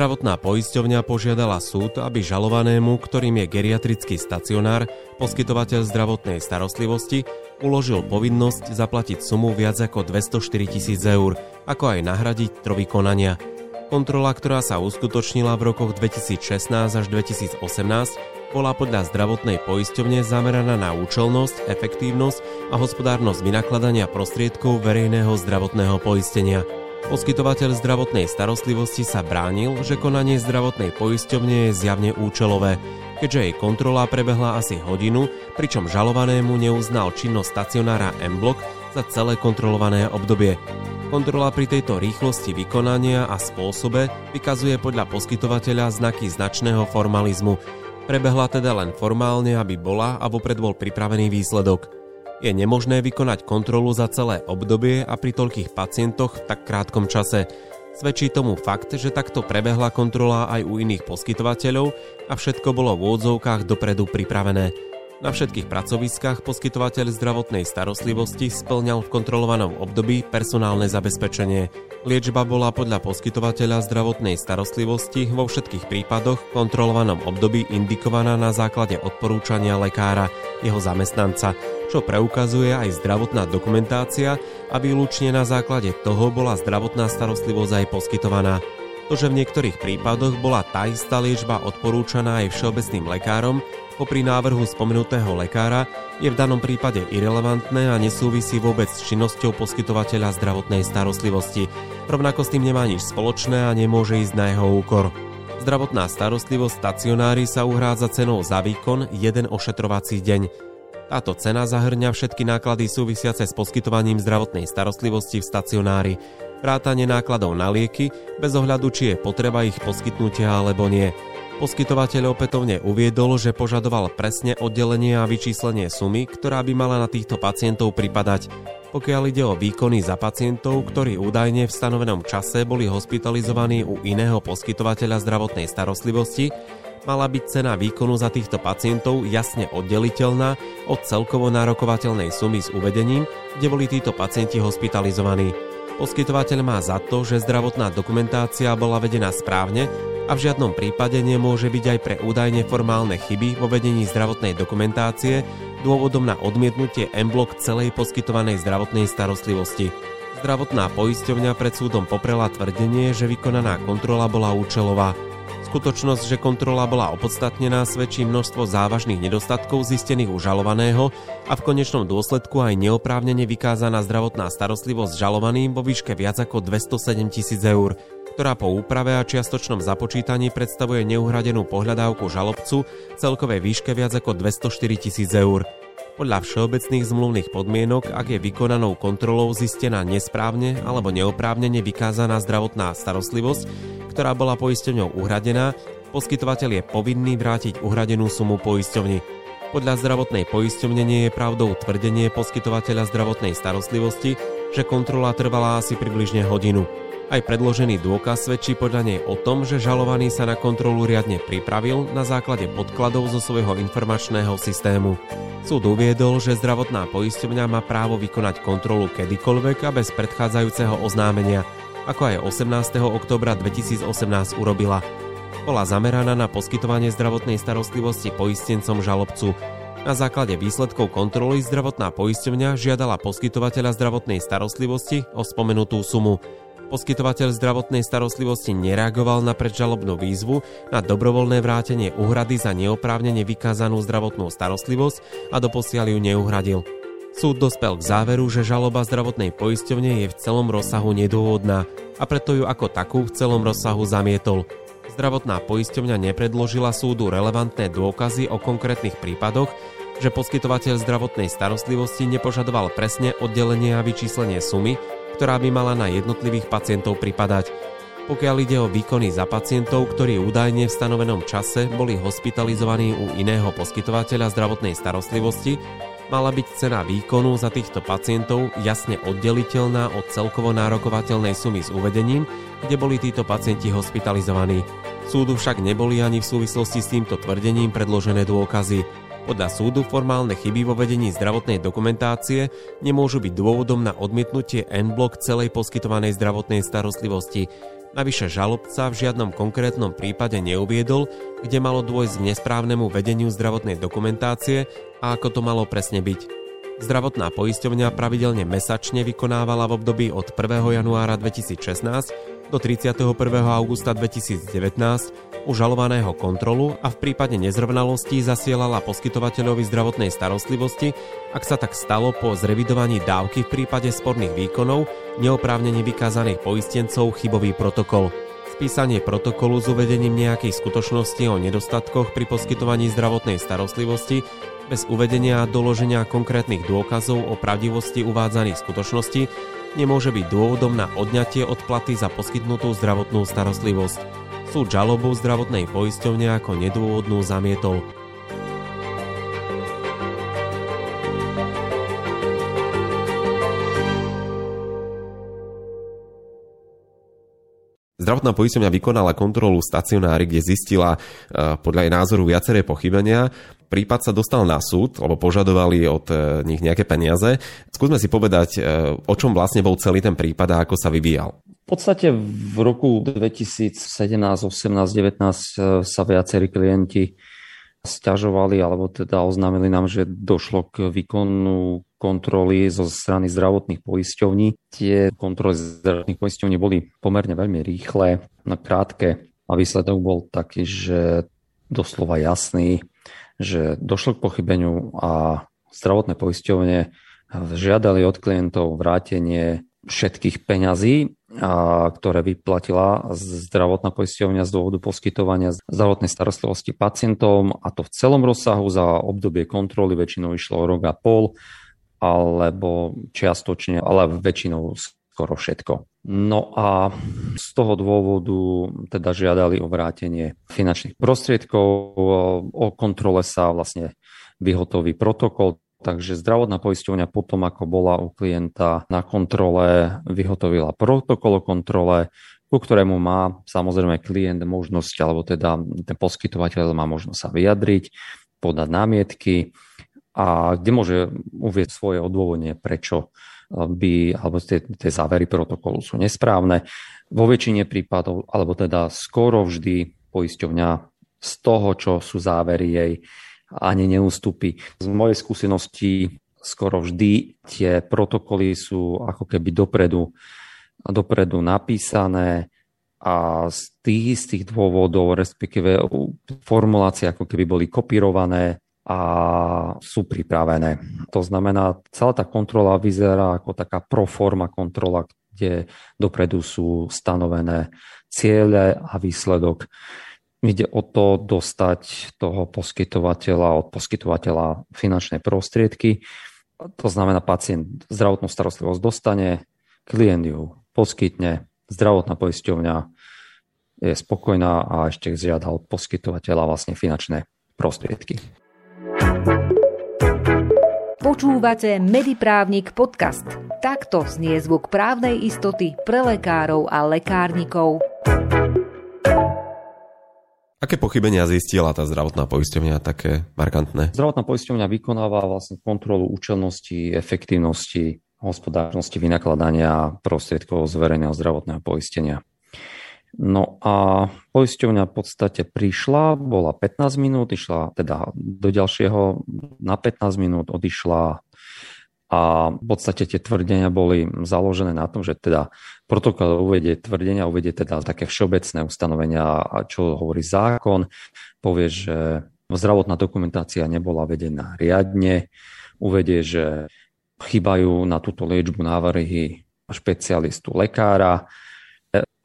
Zdravotná poisťovňa požiadala súd, aby žalovanému, ktorým je geriatrický stacionár, poskytovateľ zdravotnej starostlivosti, uložil povinnosť zaplatiť sumu viac ako 204 tisíc eur, ako aj nahradiť trovi konania. Kontrola, ktorá sa uskutočnila v rokoch 2016 až 2018, bola podľa zdravotnej poisťovne zameraná na účelnosť, efektívnosť a hospodárnosť vynakladania prostriedkov verejného zdravotného poistenia. Poskytovateľ zdravotnej starostlivosti sa bránil, že konanie zdravotnej poisťovne je zjavne účelové, keďže jej kontrola prebehla asi hodinu, pričom žalovanému neuznal činnosť stacionára M-Block za celé kontrolované obdobie. Kontrola pri tejto rýchlosti vykonania a spôsobe vykazuje podľa poskytovateľa znaky značného formalizmu. Prebehla teda len formálne, aby bola a vopred bol pripravený výsledok. Je nemožné vykonať kontrolu za celé obdobie a pri toľkých pacientoch v tak krátkom čase. Svedčí tomu fakt, že takto prebehla kontrola aj u iných poskytovateľov a všetko bolo v úvodzovkách dopredu pripravené. Na všetkých pracoviskách poskytovateľ zdravotnej starostlivosti splňal v kontrolovanom období personálne zabezpečenie. Liečba bola podľa poskytovateľa zdravotnej starostlivosti vo všetkých prípadoch v kontrolovanom období indikovaná na základe odporúčania lekára, jeho zamestnanca, čo preukazuje aj zdravotná dokumentácia a výlučne na základe toho bola zdravotná starostlivosť aj poskytovaná. To, že v niektorých prípadoch bola tá istá liečba odporúčaná aj všeobecným lekárom, popri návrhu spomenutého lekára, je v danom prípade irrelevantné a nesúvisí vôbec s činnosťou poskytovateľa zdravotnej starostlivosti. Rovnako s tým nemá nič spoločné a nemôže ísť na jeho úkor. Zdravotná starostlivosť stacionári sa uhrádza cenou za výkon jeden ošetrovací deň. Táto cena zahrňa všetky náklady súvisiace s poskytovaním zdravotnej starostlivosti v stacionári, vrátanie nákladov na lieky, bez ohľadu či je potreba ich poskytnutia alebo nie. Poskytovateľ opätovne uviedol, že požadoval presne oddelenie a vyčíslenie sumy, ktorá by mala na týchto pacientov pripadať. Pokiaľ ide o výkony za pacientov, ktorí údajne v stanovenom čase boli hospitalizovaní u iného poskytovateľa zdravotnej starostlivosti, mala byť cena výkonu za týchto pacientov jasne oddeliteľná od celkovo nárokovateľnej sumy s uvedením, kde boli títo pacienti hospitalizovaní. Poskytovateľ má za to, že zdravotná dokumentácia bola vedená správne a v žiadnom prípade nemôže byť aj pre údajne formálne chyby vo vedení zdravotnej dokumentácie dôvodom na odmietnutie M-blok celej poskytovanej zdravotnej starostlivosti. Zdravotná poisťovňa pred súdom poprela tvrdenie, že vykonaná kontrola bola účelová. Skutočnosť, že kontrola bola opodstatnená, svedčí množstvo závažných nedostatkov zistených u žalovaného a v konečnom dôsledku aj neoprávnene vykázaná zdravotná starostlivosť žalovaným vo výške viac ako 207 tisíc eur, ktorá po úprave a čiastočnom započítaní predstavuje neuhradenú pohľadávku žalobcu celkovej výške viac ako 204 tisíc eur. Podľa všeobecných zmluvných podmienok, ak je vykonanou kontrolou zistená nesprávne alebo neoprávnene vykázaná zdravotná starostlivosť, ktorá bola poisťovňou uhradená, poskytovateľ je povinný vrátiť uhradenú sumu poisťovni. Podľa zdravotnej poisťovne nie je pravdou tvrdenie poskytovateľa zdravotnej starostlivosti, že kontrola trvala asi približne hodinu. Aj predložený dôkaz svedčí podľa nej o tom, že žalovaný sa na kontrolu riadne pripravil na základe podkladov zo svojho informačného systému. Súd uviedol, že zdravotná poisťovňa má právo vykonať kontrolu kedykoľvek a bez predchádzajúceho oznámenia – ako aj 18. oktobra 2018 urobila. Bola zameraná na poskytovanie zdravotnej starostlivosti poistencom žalobcu. Na základe výsledkov kontroly zdravotná poisťovňa žiadala poskytovateľa zdravotnej starostlivosti o spomenutú sumu. Poskytovateľ zdravotnej starostlivosti nereagoval na predžalobnú výzvu na dobrovoľné vrátenie úhrady za neoprávnene vykázanú zdravotnú starostlivosť a doposiaľ ju neuhradil. Súd dospel k záveru, že žaloba zdravotnej poisťovne je v celom rozsahu nedôvodná a preto ju ako takú v celom rozsahu zamietol. Zdravotná poisťovňa nepredložila súdu relevantné dôkazy o konkrétnych prípadoch, že poskytovateľ zdravotnej starostlivosti nepožadoval presne oddelenie a vyčíslenie sumy, ktorá by mala na jednotlivých pacientov pripadať. Pokiaľ ide o výkony za pacientov, ktorí údajne v stanovenom čase boli hospitalizovaní u iného poskytovateľa zdravotnej starostlivosti, mala byť cena výkonu za týchto pacientov jasne oddeliteľná od celkovo nárokovateľnej sumy s uvedením, kde boli títo pacienti hospitalizovaní. Súdu však neboli ani v súvislosti s týmto tvrdením predložené dôkazy. Podľa súdu formálne chyby vo vedení zdravotnej dokumentácie nemôžu byť dôvodom na odmietnutie N-blok celej poskytovanej zdravotnej starostlivosti. Navyše žalobca v žiadnom konkrétnom prípade neuviedol, kde malo dôjsť k nesprávnemu vedeniu zdravotnej dokumentácie a ako to malo presne byť. Zdravotná poisťovňa pravidelne mesačne vykonávala v období od 1. januára 2016 do 31. augusta 2019 u žalovaného kontrolu a v prípade nezrovnalostí zasielala poskytovateľovi zdravotnej starostlivosti, ak sa tak stalo po zrevidovaní dávky v prípade sporných výkonov, neoprávnene vykázaných poistencov chybový protokol. Spísanie protokolu s uvedením nejakých skutočností o nedostatkoch pri poskytovaní zdravotnej starostlivosti bez uvedenia a doloženia konkrétnych dôkazov o pravdivosti uvádzaných skutočností nemôže byť dôvodom na odňatie odplaty za poskytnutú zdravotnú starostlivosť. Súd žalobu zdravotnej poisťovne ako nedôvodnú zamietol. Zdravotná poisťovňa vykonala kontrolu stacionári, kde zistila eh, podľa jej názoru viaceré pochybenia prípad sa dostal na súd, lebo požadovali od e, nich nejaké peniaze. Skúsme si povedať, e, o čom vlastne bol celý ten prípad a ako sa vyvíjal. V podstate v roku 2017, 18, 19 sa viacerí klienti stiažovali alebo teda oznámili nám, že došlo k výkonu kontroly zo strany zdravotných poisťovní. Tie kontroly zdravotných poisťovní boli pomerne veľmi rýchle, na krátke a výsledok bol taký, že doslova jasný že došlo k pochybeniu a zdravotné poisťovne žiadali od klientov vrátenie všetkých peňazí, a, ktoré vyplatila zdravotná poisťovňa z dôvodu poskytovania zdravotnej starostlivosti pacientom a to v celom rozsahu. Za obdobie kontroly väčšinou išlo rok a pol alebo čiastočne, ale väčšinou skoro všetko. No a z toho dôvodu teda žiadali o vrátenie finančných prostriedkov, o kontrole sa vlastne vyhotový protokol, Takže zdravotná poisťovňa potom, ako bola u klienta na kontrole, vyhotovila protokol o kontrole, ku ktorému má samozrejme klient možnosť, alebo teda ten poskytovateľ má možnosť sa vyjadriť, podať námietky a kde môže uvieť svoje odôvodnenie, prečo by, alebo tie, tie závery protokolu sú nesprávne. Vo väčšine prípadov, alebo teda skoro vždy poisťovňa z toho, čo sú závery jej, ani neústupí. Z mojej skúsenosti skoro vždy tie protokoly sú ako keby dopredu, dopredu napísané a z tých istých dôvodov, respektíve formulácie ako keby boli kopírované a sú pripravené. To znamená, celá tá kontrola vyzerá ako taká proforma kontrola, kde dopredu sú stanovené ciele a výsledok. Ide o to dostať toho poskytovateľa od poskytovateľa finančné prostriedky. To znamená, pacient zdravotnú starostlivosť dostane, klient ju poskytne, zdravotná poisťovňa je spokojná a ešte zriada od poskytovateľa vlastne finančné prostriedky. Počúvate Mediprávnik podcast. Takto znie zvuk právnej istoty pre lekárov a lekárnikov. Aké pochybenia zistila tá zdravotná poisťovňa, také markantné? Zdravotná poisťovňa vykonáva vlastne kontrolu účelnosti, efektívnosti, hospodárnosti vynakladania prostriedkov z verejného zdravotného poistenia. No a poisťovňa v podstate prišla, bola 15 minút, išla teda do ďalšieho na 15 minút, odišla a v podstate tie tvrdenia boli založené na tom, že teda protokol uvedie tvrdenia, uvedie teda také všeobecné ustanovenia, čo hovorí zákon, povie, že zdravotná dokumentácia nebola vedená riadne, uvedie, že chýbajú na túto liečbu návrhy špecialistu lekára,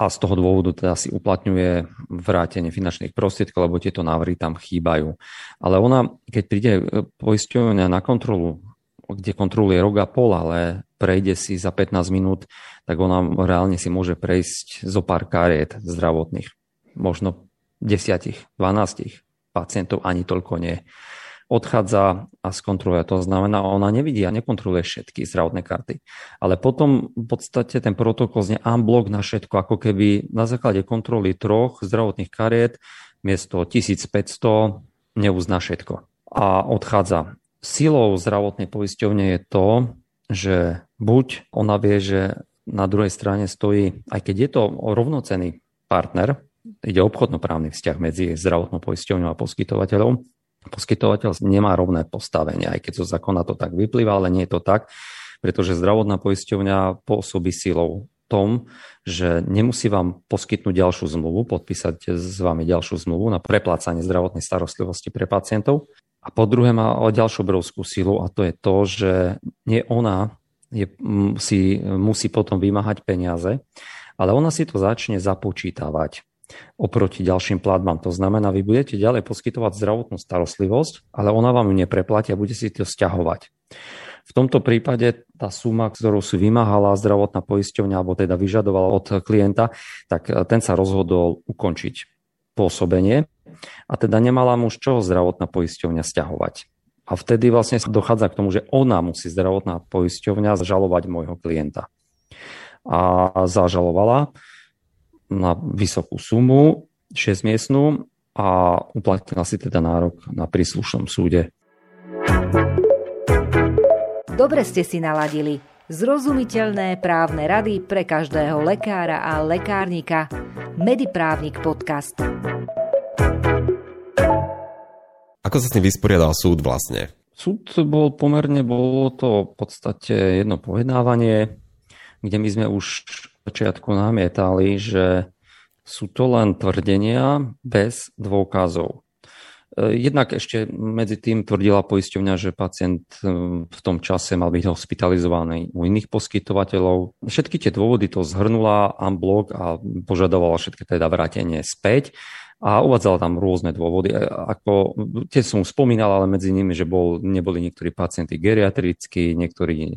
a z toho dôvodu teda si uplatňuje vrátenie finančných prostriedkov, lebo tieto návrhy tam chýbajú. Ale ona, keď príde e, poisťovňa na kontrolu, kde kontroluje rok a pol, ale prejde si za 15 minút, tak ona reálne si môže prejsť zo pár kariet zdravotných. Možno 10, 12 pacientov, ani toľko nie odchádza a skontroluje. To znamená, ona nevidí a nekontroluje všetky zdravotné karty. Ale potom v podstate ten protokol zne unblock na všetko, ako keby na základe kontroly troch zdravotných kariet miesto 1500 neuzná všetko. A odchádza. Silou zdravotnej poisťovne je to, že buď ona vie, že na druhej strane stojí, aj keď je to rovnocený partner, ide obchodnoprávny vzťah medzi zdravotnou poisťovňou a poskytovateľom, poskytovateľ nemá rovné postavenie, aj keď zo zákona to tak vyplýva, ale nie je to tak, pretože zdravotná poisťovňa pôsobí silou tom, že nemusí vám poskytnúť ďalšiu zmluvu, podpísať s vami ďalšiu zmluvu na preplácanie zdravotnej starostlivosti pre pacientov. A po druhé má ďalšiu obrovskú silu a to je to, že nie ona je, si musí potom vymáhať peniaze, ale ona si to začne započítavať oproti ďalším platbám. To znamená, vy budete ďalej poskytovať zdravotnú starostlivosť, ale ona vám ju nepreplatí a bude si to stiahovať. V tomto prípade tá suma, ktorú si vymáhala zdravotná poisťovňa, alebo teda vyžadovala od klienta, tak ten sa rozhodol ukončiť pôsobenie a teda nemala mu z čoho zdravotná poisťovňa stiahovať. A vtedy vlastne dochádza k tomu, že ona musí zdravotná poisťovňa zažalovať môjho klienta. A zažalovala na vysokú sumu, 6 miestnú a uplatnila si teda nárok na príslušnom súde. Dobre ste si naladili. Zrozumiteľné právne rady pre každého lekára a lekárnika. Mediprávnik podcast. Ako sa s tým vysporiadal súd vlastne? Súd bol pomerne, bolo to v podstate jedno pojednávanie, kde my sme už začiatku namietali, že sú to len tvrdenia bez dôkazov. E, jednak ešte medzi tým tvrdila poisťovňa, že pacient e, v tom čase mal byť hospitalizovaný u iných poskytovateľov. Všetky tie dôvody to zhrnula unblock a požadovala všetky teda vrátenie späť a uvádzala tam rôzne dôvody. E, ako, tie som spomínal, ale medzi nimi, že bol, neboli niektorí pacienti geriatrickí, niektorí e,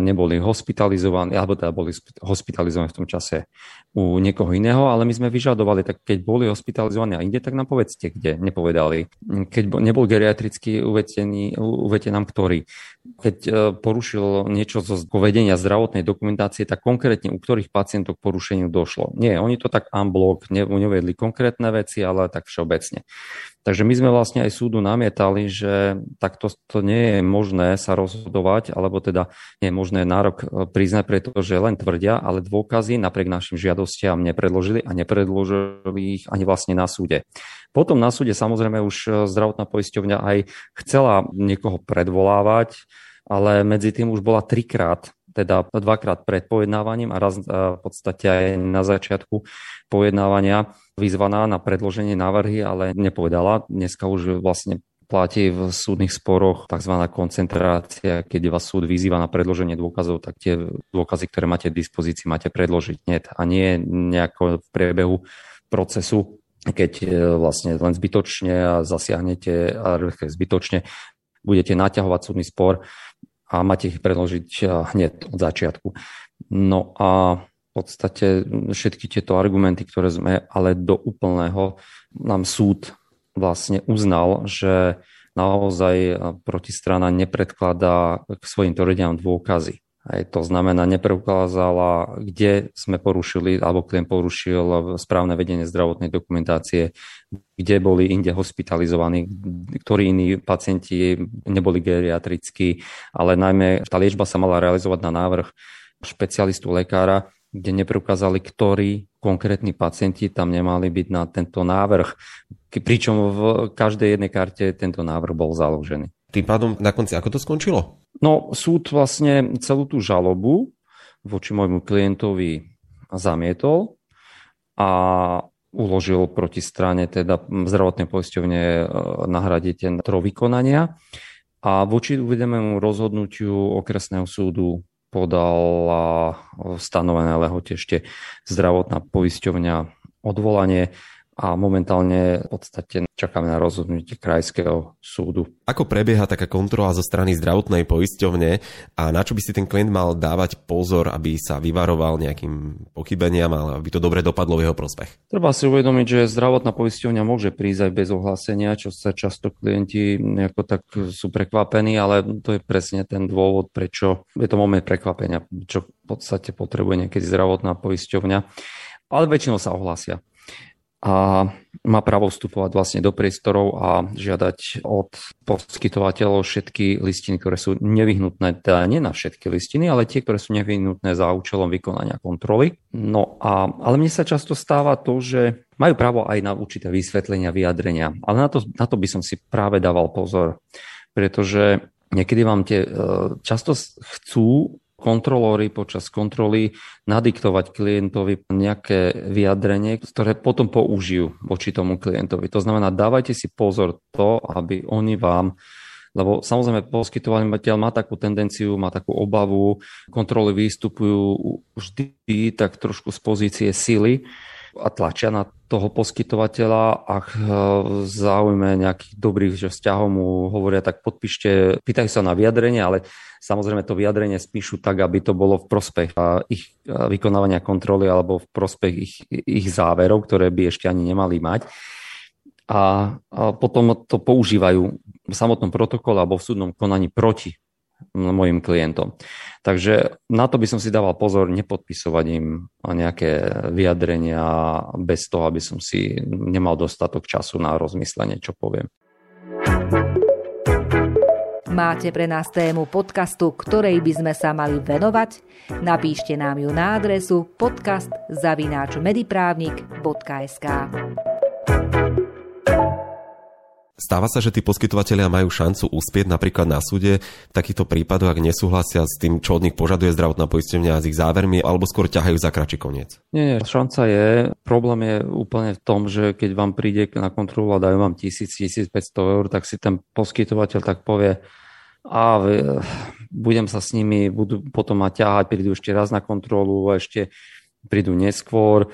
neboli hospitalizovaní, alebo teda boli hospitalizovaní v tom čase u niekoho iného, ale my sme vyžadovali, tak keď boli hospitalizovaní a inde, tak nám povedzte, kde, nepovedali. Keď nebol geriatrický uvetený, uvete nám ktorý. Keď e, porušil niečo zo povedenia zdravotnej dokumentácie, tak konkrétne u ktorých pacientov k porušeniu došlo. Nie, oni to tak unblock, nevedli konkrétne veci, veci, ale tak všeobecne. Takže my sme vlastne aj súdu namietali, že takto to nie je možné sa rozhodovať, alebo teda nie je možné nárok e, priznať, pretože len tvrdia, ale dôkazy napriek našim žiadostiam nepredložili a nepredložili ich ani vlastne na súde. Potom na súde samozrejme už e, zdravotná poisťovňa aj chcela niekoho predvolávať, ale medzi tým už bola trikrát teda dvakrát pred pojednávaním a raz v podstate aj na začiatku pojednávania vyzvaná na predloženie návrhy, ale nepovedala. Dneska už vlastne platí v súdnych sporoch tzv. koncentrácia, keď vás súd vyzýva na predloženie dôkazov, tak tie dôkazy, ktoré máte v dispozícii, máte predložiť hneď a nie nejako v priebehu procesu, keď e, vlastne len zbytočne zasiahnete, zbytočne budete naťahovať súdny spor a máte ich predložiť hneď od začiatku. No a v podstate všetky tieto argumenty, ktoré sme ale do úplného nám súd vlastne uznal, že naozaj protistrana nepredkladá k svojim tvrdeniam dôkazy. Aj to znamená, nepreukázala, kde sme porušili, alebo klient porušil správne vedenie zdravotnej dokumentácie, kde boli inde hospitalizovaní, ktorí iní pacienti neboli geriatrickí, ale najmä tá liečba sa mala realizovať na návrh špecialistu lekára, kde nepreukázali, ktorí konkrétni pacienti tam nemali byť na tento návrh, pričom v každej jednej karte tento návrh bol založený. Tým pádom na konci ako to skončilo? No súd vlastne celú tú žalobu voči môjmu klientovi zamietol a uložil proti strane teda zdravotnej poisťovne e, nahradiť ten vykonania a voči uvedenému rozhodnutiu okresného súdu podala v stanovené lehote ešte zdravotná poisťovňa odvolanie a momentálne v podstate čakáme na rozhodnutie krajského súdu. Ako prebieha taká kontrola zo strany zdravotnej poisťovne a na čo by si ten klient mal dávať pozor, aby sa vyvaroval nejakým pochybeniam, ale aby to dobre dopadlo v jeho prospech? Treba si uvedomiť, že zdravotná poisťovňa môže prísť aj bez ohlásenia, čo sa často klienti ako tak sú prekvapení, ale to je presne ten dôvod, prečo je to moment prekvapenia, čo v podstate potrebuje niekedy zdravotná poisťovňa. Ale väčšinou sa ohlásia. A má právo vstupovať vlastne do priestorov a žiadať od poskytovateľov všetky listiny, ktoré sú nevyhnutné, teda nie na všetky listiny, ale tie, ktoré sú nevyhnutné za účelom vykonania kontroly. No a, ale mne sa často stáva to, že majú právo aj na určité vysvetlenia, vyjadrenia, ale na to, na to by som si práve dával pozor, pretože niekedy vám tie e, často chcú kontrolóri počas kontroly nadiktovať klientovi nejaké vyjadrenie, ktoré potom použijú voči tomu klientovi. To znamená, dávajte si pozor to, aby oni vám lebo samozrejme poskytovateľ má takú tendenciu, má takú obavu, kontroly vystupujú vždy tak trošku z pozície sily a tlačia na toho poskytovateľa, ak v záujme nejakých dobrých že vzťahov mu hovoria, tak podpíšte, pýtajú sa na vyjadrenie, ale samozrejme to vyjadrenie spíšu tak, aby to bolo v prospech ich vykonávania kontroly alebo v prospech ich, ich záverov, ktoré by ešte ani nemali mať. A, a potom to používajú v samotnom protokole alebo v súdnom konaní proti mojim klientom. Takže na to by som si dával pozor, nepodpisovať im nejaké vyjadrenia bez toho, aby som si nemal dostatok času na rozmyslenie, čo poviem. Máte pre nás tému podcastu, ktorej by sme sa mali venovať? Napíšte nám ju na adresu podcast.mediprávnik.sk Stáva sa, že tí poskytovateľia majú šancu uspieť napríklad na súde v takýchto prípadoch, ak nesúhlasia s tým, čo od nich požaduje zdravotná poistenia s ich závermi, alebo skôr ťahajú za kračí koniec? Nie, nie, šanca je. Problém je úplne v tom, že keď vám príde na kontrolu a dajú vám 1000-1500 eur, tak si ten poskytovateľ tak povie, a budem sa s nimi, budú potom ma ťahať, prídu ešte raz na kontrolu, a ešte prídu neskôr,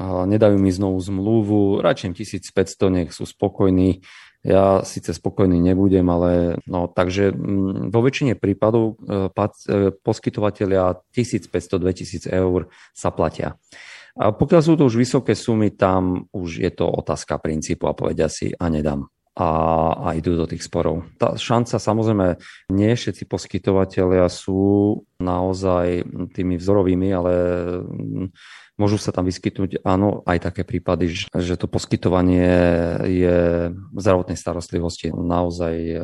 nedajú mi znovu zmluvu, radšej 1500, nech sú spokojní, ja síce spokojný nebudem, ale no, takže mm, vo väčšine prípadov e, e, poskytovateľia 1500-2000 eur sa platia. A pokiaľ sú to už vysoké sumy, tam už je to otázka princípu a povedia si a nedám a, a idú do tých sporov. Tá šanca samozrejme, nie všetci poskytovateľia sú naozaj tými vzorovými, ale Môžu sa tam vyskytnúť, áno, aj také prípady, že to poskytovanie je zdravotnej starostlivosti naozaj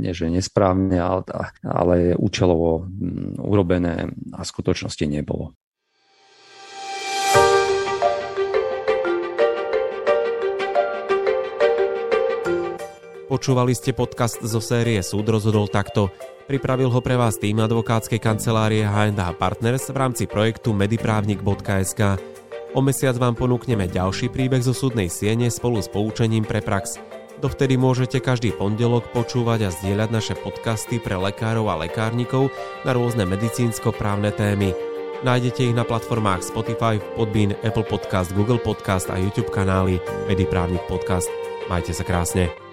nie, že nesprávne, ale, ale účelovo mm, urobené a v skutočnosti nebolo. Počúvali ste podcast zo série Súd rozhodol takto. Pripravil ho pre vás tým advokátskej kancelárie H&H Partners v rámci projektu mediprávnik.sk. O mesiac vám ponúkneme ďalší príbeh zo súdnej siene spolu s poučením pre prax. Dovtedy môžete každý pondelok počúvať a zdieľať naše podcasty pre lekárov a lekárnikov na rôzne medicínsko-právne témy. Nájdete ich na platformách Spotify, Podbean, Apple Podcast, Google Podcast a YouTube kanály Mediprávnik Podcast. Majte sa krásne.